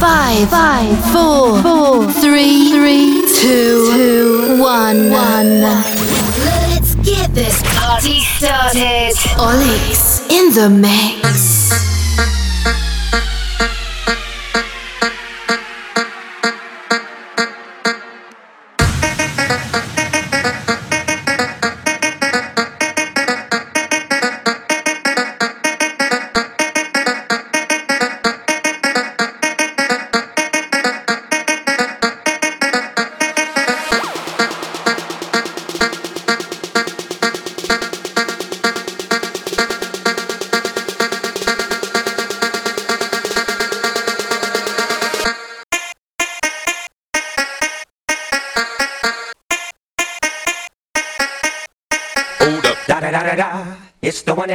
Five, five, four, four, three, three, two, two, one, one. Let's get this party started. Olix in the mix.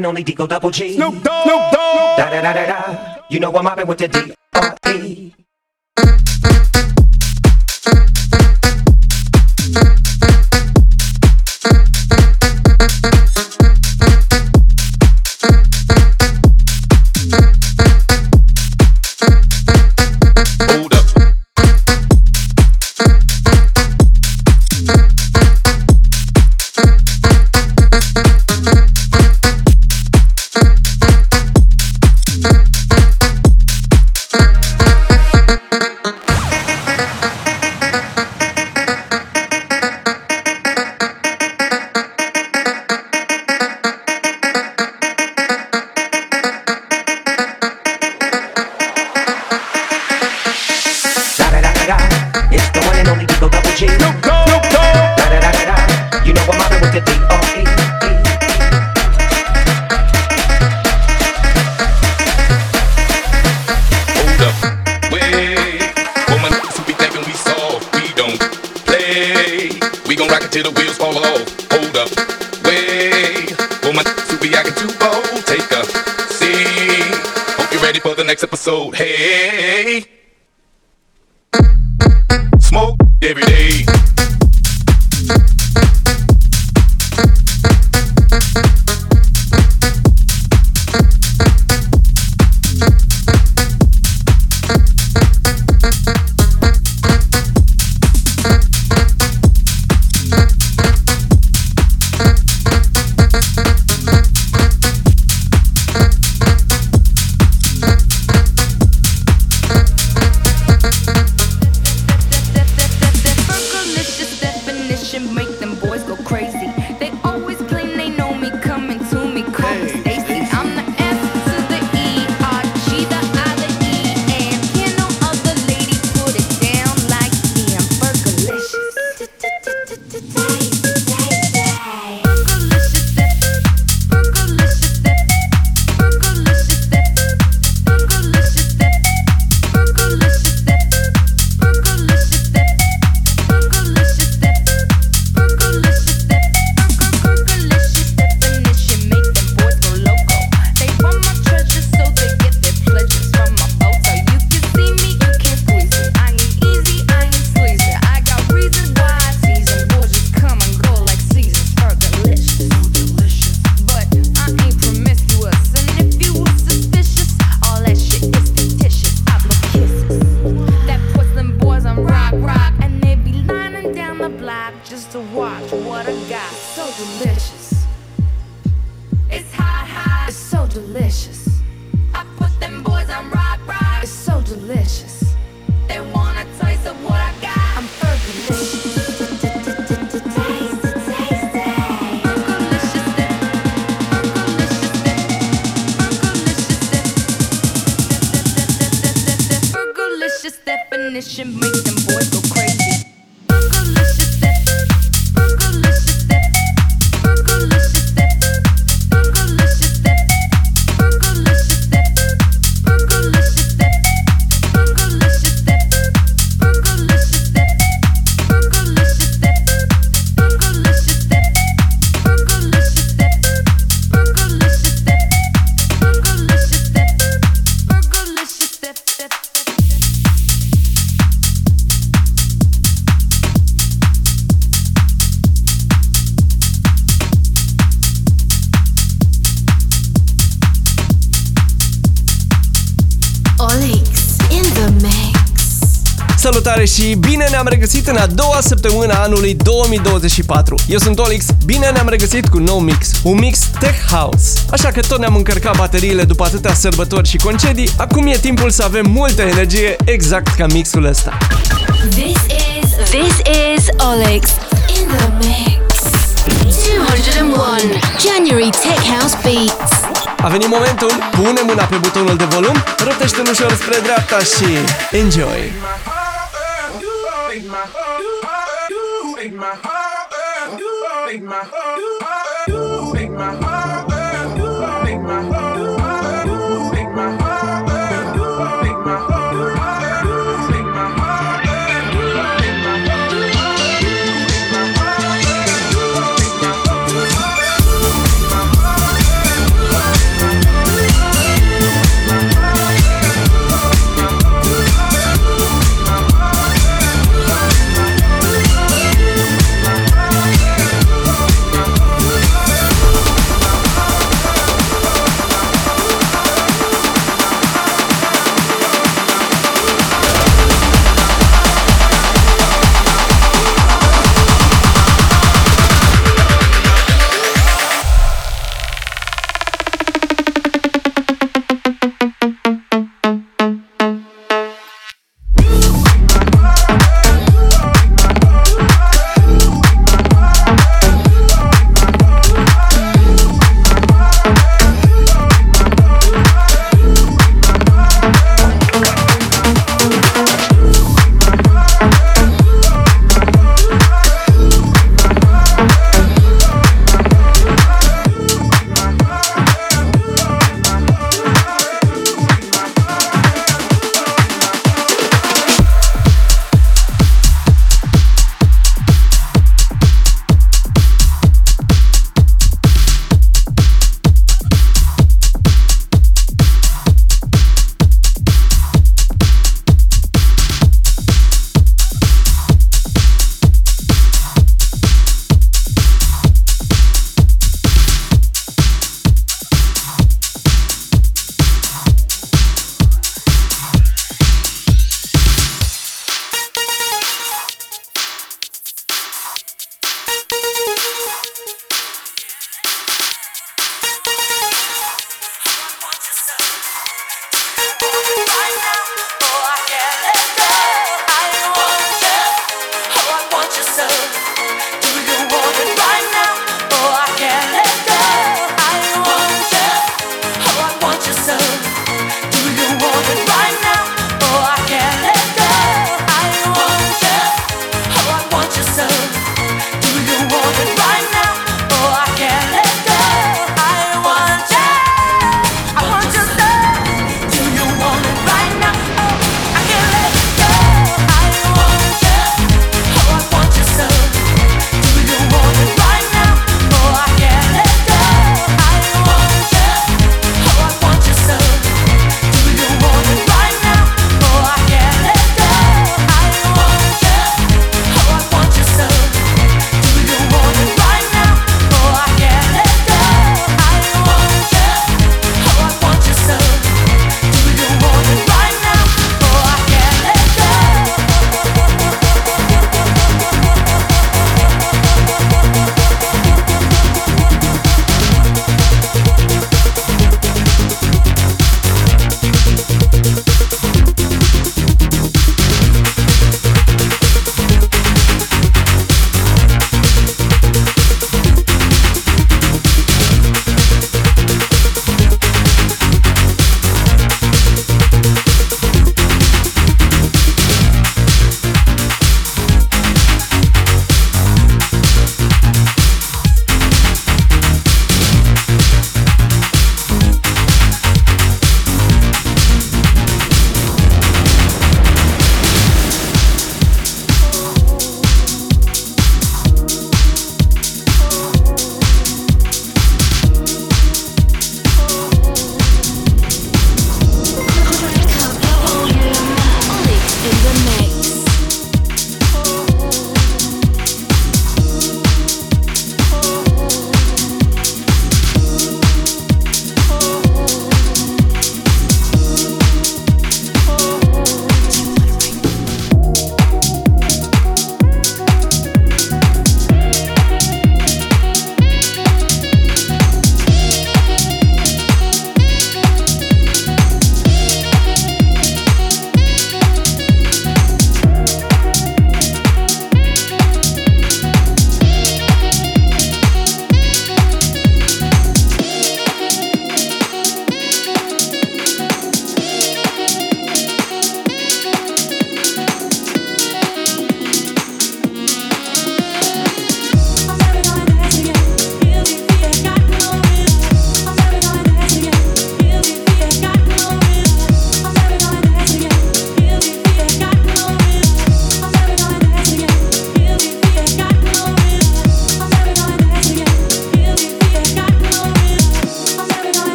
and only deco Double G. Snoop Dogg, Snoop Dogg. Da da da da da. You know I'm mobbing with the D. Salutare și bine ne-am regăsit în a doua săptămână a anului 2024. Eu sunt Olix, bine ne-am regăsit cu nou mix, un mix Tech House. Așa că tot ne-am încărcat bateriile după atâtea sărbători și concedii, acum e timpul să avem multă energie exact ca mixul ăsta. This is This is Olix. in the mix. 201 January Tech House Beats. A venit momentul, pune mâna pe butonul de volum, rotește ușor spre dreapta și enjoy! This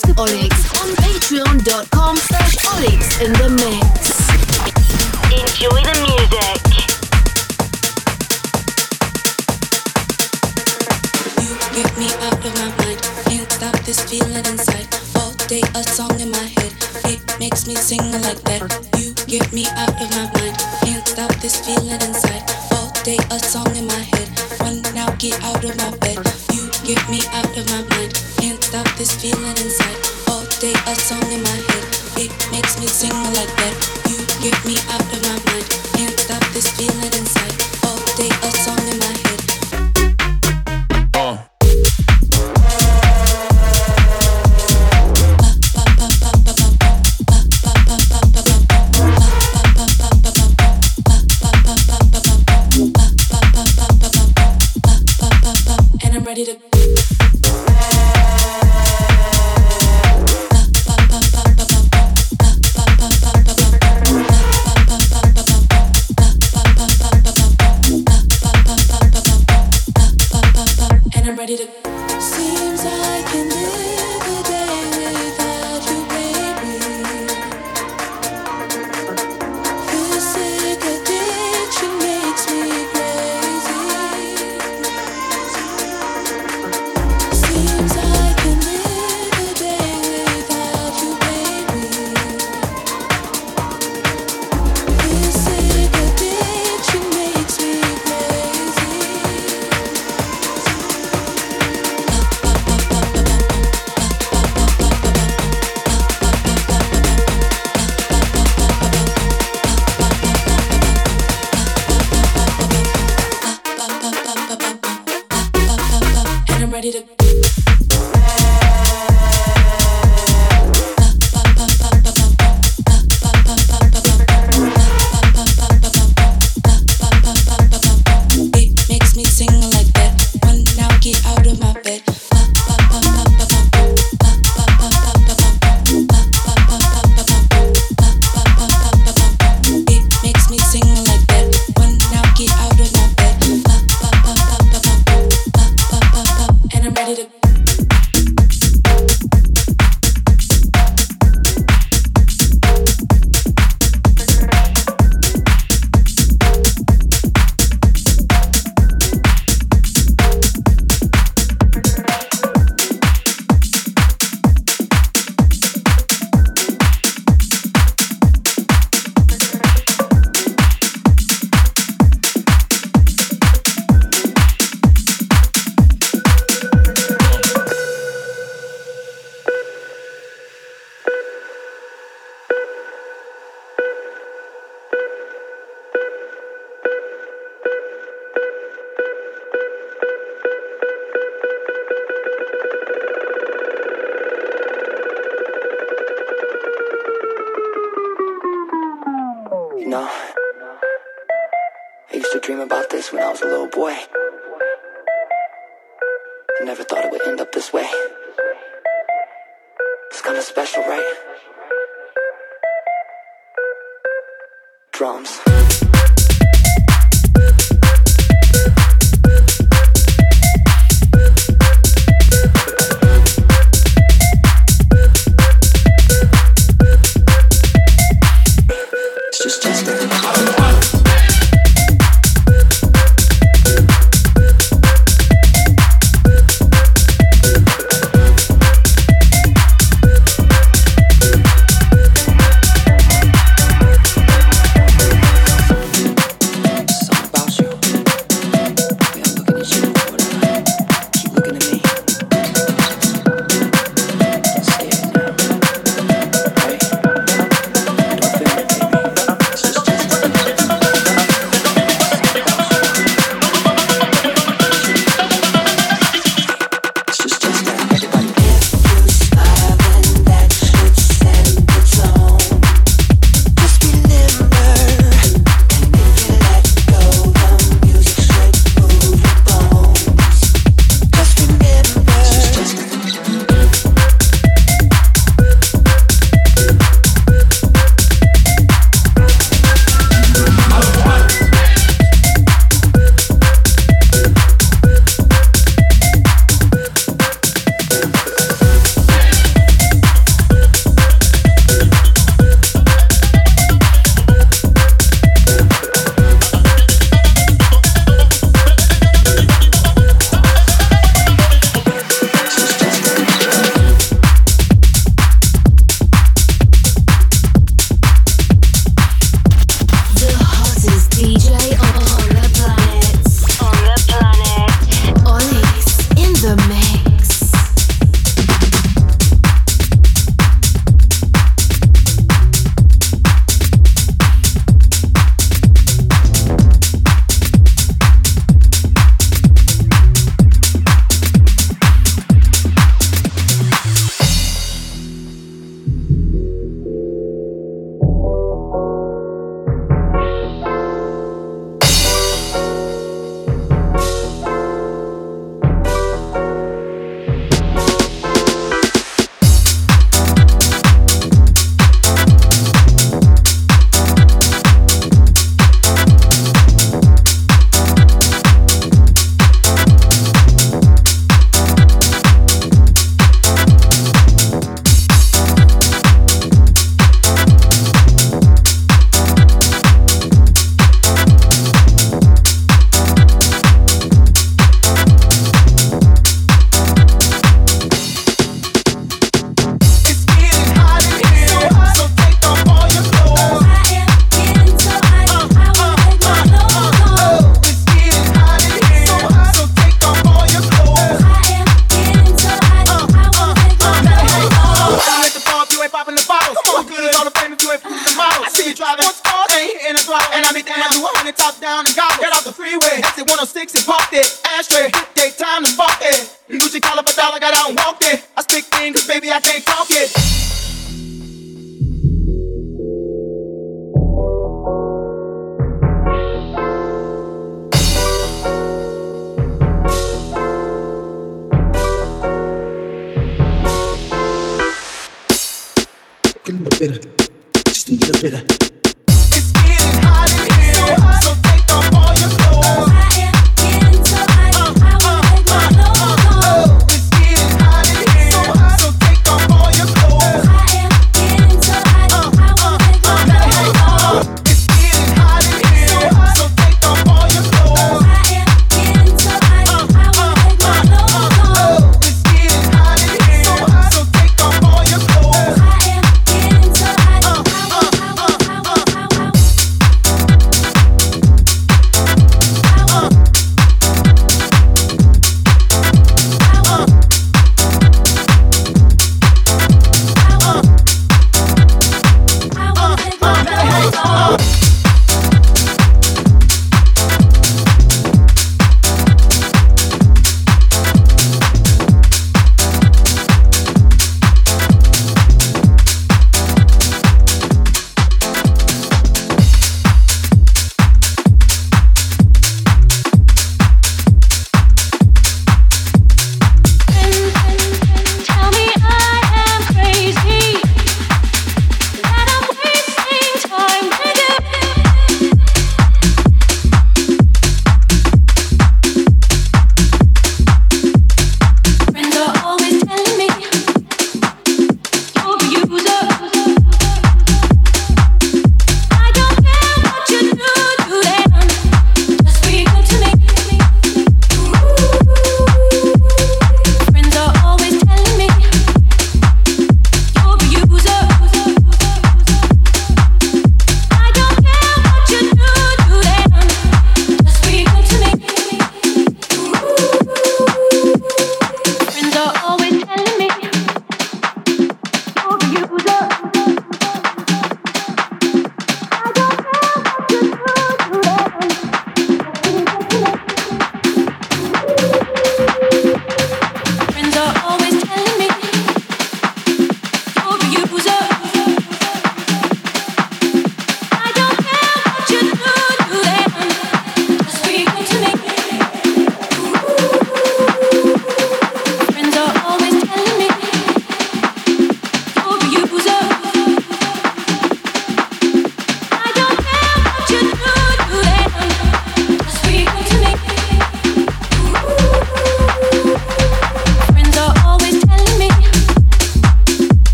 subscribe to Olix on patreon.com slash Olix in the mix. stop down and gobble. Get off the freeway. Exit 106 and popped that ashtray.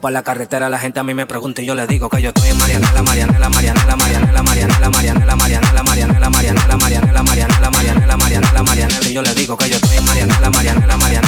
Para la carretera, la gente a mí me pregunta y yo le digo que yo estoy en Marianela, Marianela, Marianela, Marianela, Marianela, Marianela, Marianela, Marianela, Marianela, Marianela, Marianela, Marianela, Marianela, Marianela, y yo le digo que yo estoy en Marianela, Marianela, Marianela,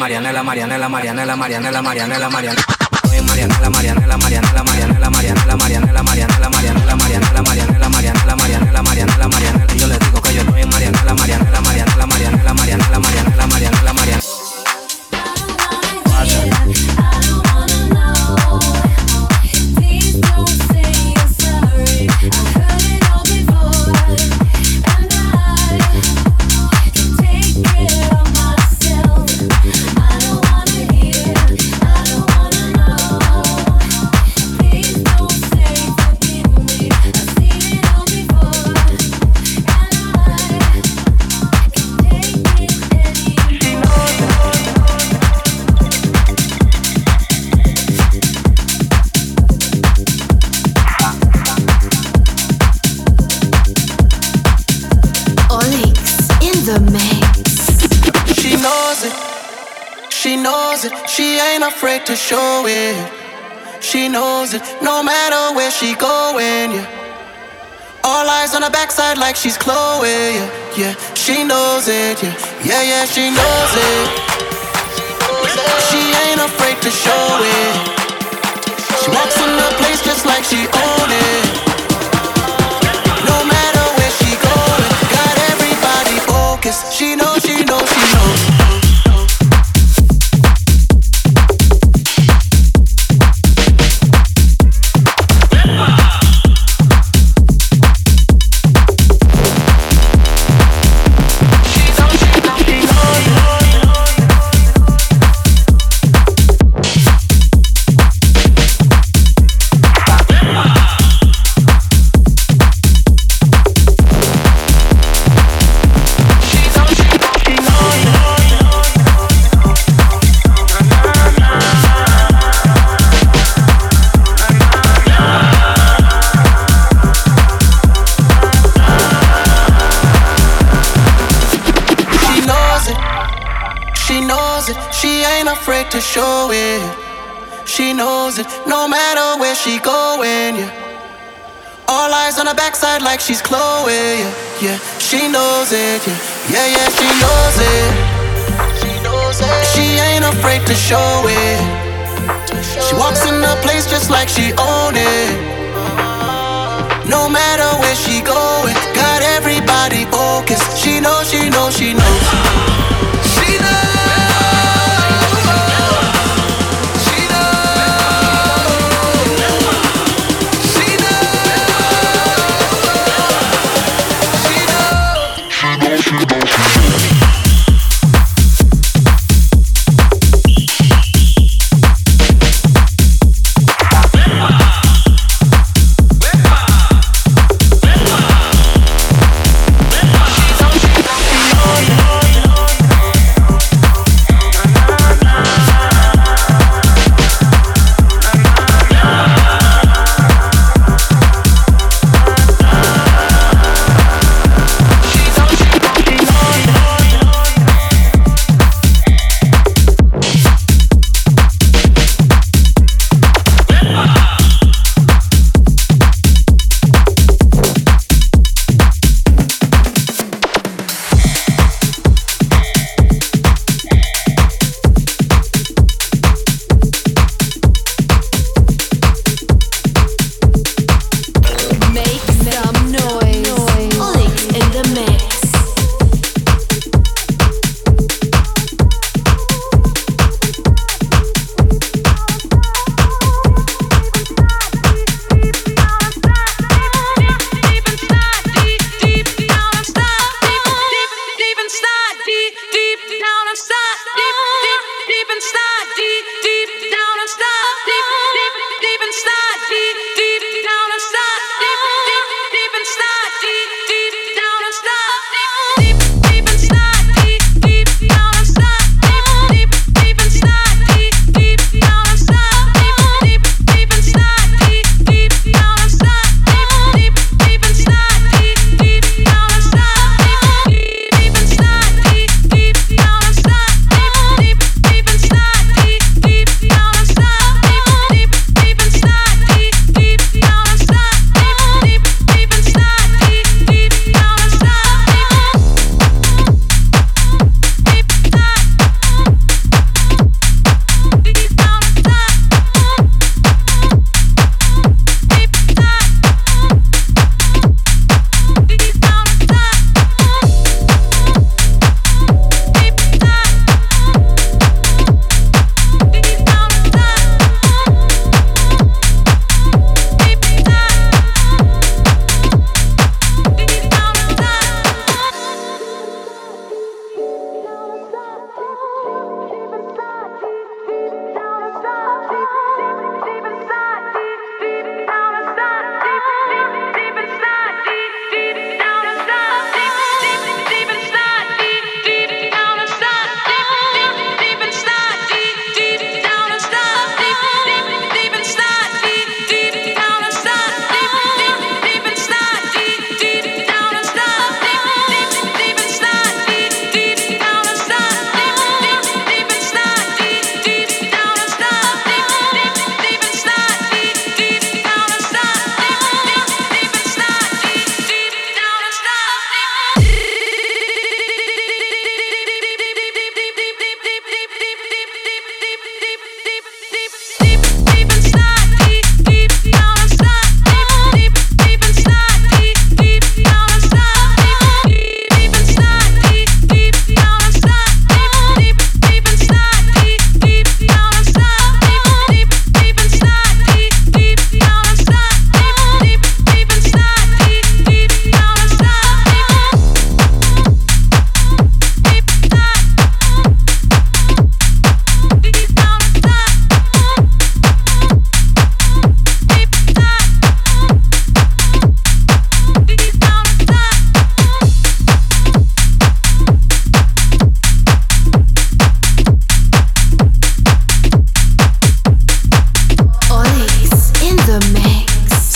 Marianela, Marianela, Marianela, Marianela, Marianela, Marianela, Marianela, Marianela. Marianela, Marianela, Marianela, Marianela, Marianela, Marianela, Marianela, Marianela, Marianela, Marianela, Marianela, Marianela, yo le digo que yo estoy en Marianela, Marianela, Marianela, Marianela, Marianela, Marianela, Marianela, she going, yeah. All eyes on her backside like she's Chloe, yeah. Yeah, she knows it, yeah. Yeah, yeah, she knows it. She ain't afraid to show it. She walks in the place just like she own it. No matter where she going, got everybody focused. She knows, she knows, she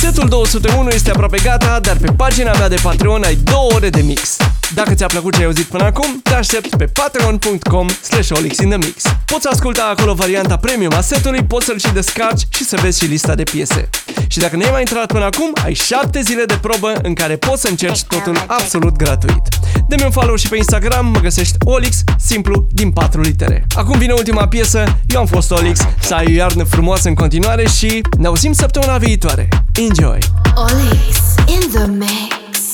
Setul 201 este aproape gata, dar pe pagina mea de Patreon ai două ore de mix. Dacă ți-a plăcut ce ai auzit până acum, te aștept pe patreon.com slash olixinthemix. Poți asculta acolo varianta premium a setului, poți să-l și descarci și să vezi și lista de piese. Și dacă nu ai mai intrat până acum, ai 7 zile de probă în care poți să încerci totul absolut gratuit. Dă-mi un follow și pe Instagram, mă găsești Olix, simplu, din 4 litere. Acum vine ultima piesă, eu am fost Olix, să ai o iarnă frumoasă în continuare și ne auzim săptămâna viitoare. Enjoy! Olix in the mix.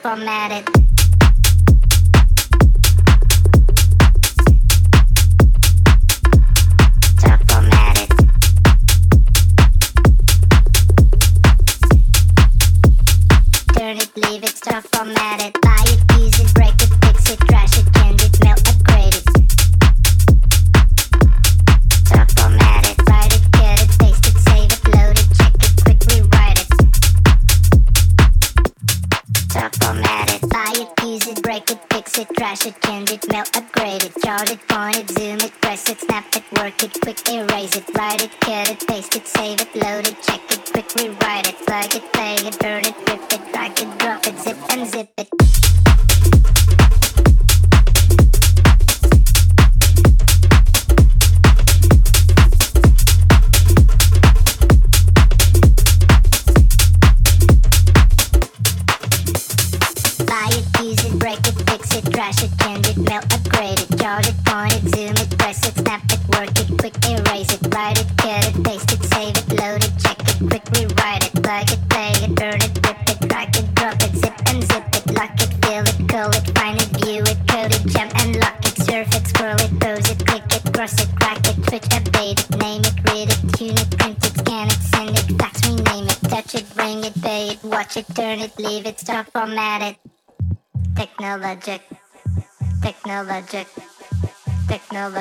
format it. Stop, format. Turn it, leave it, stop, format it,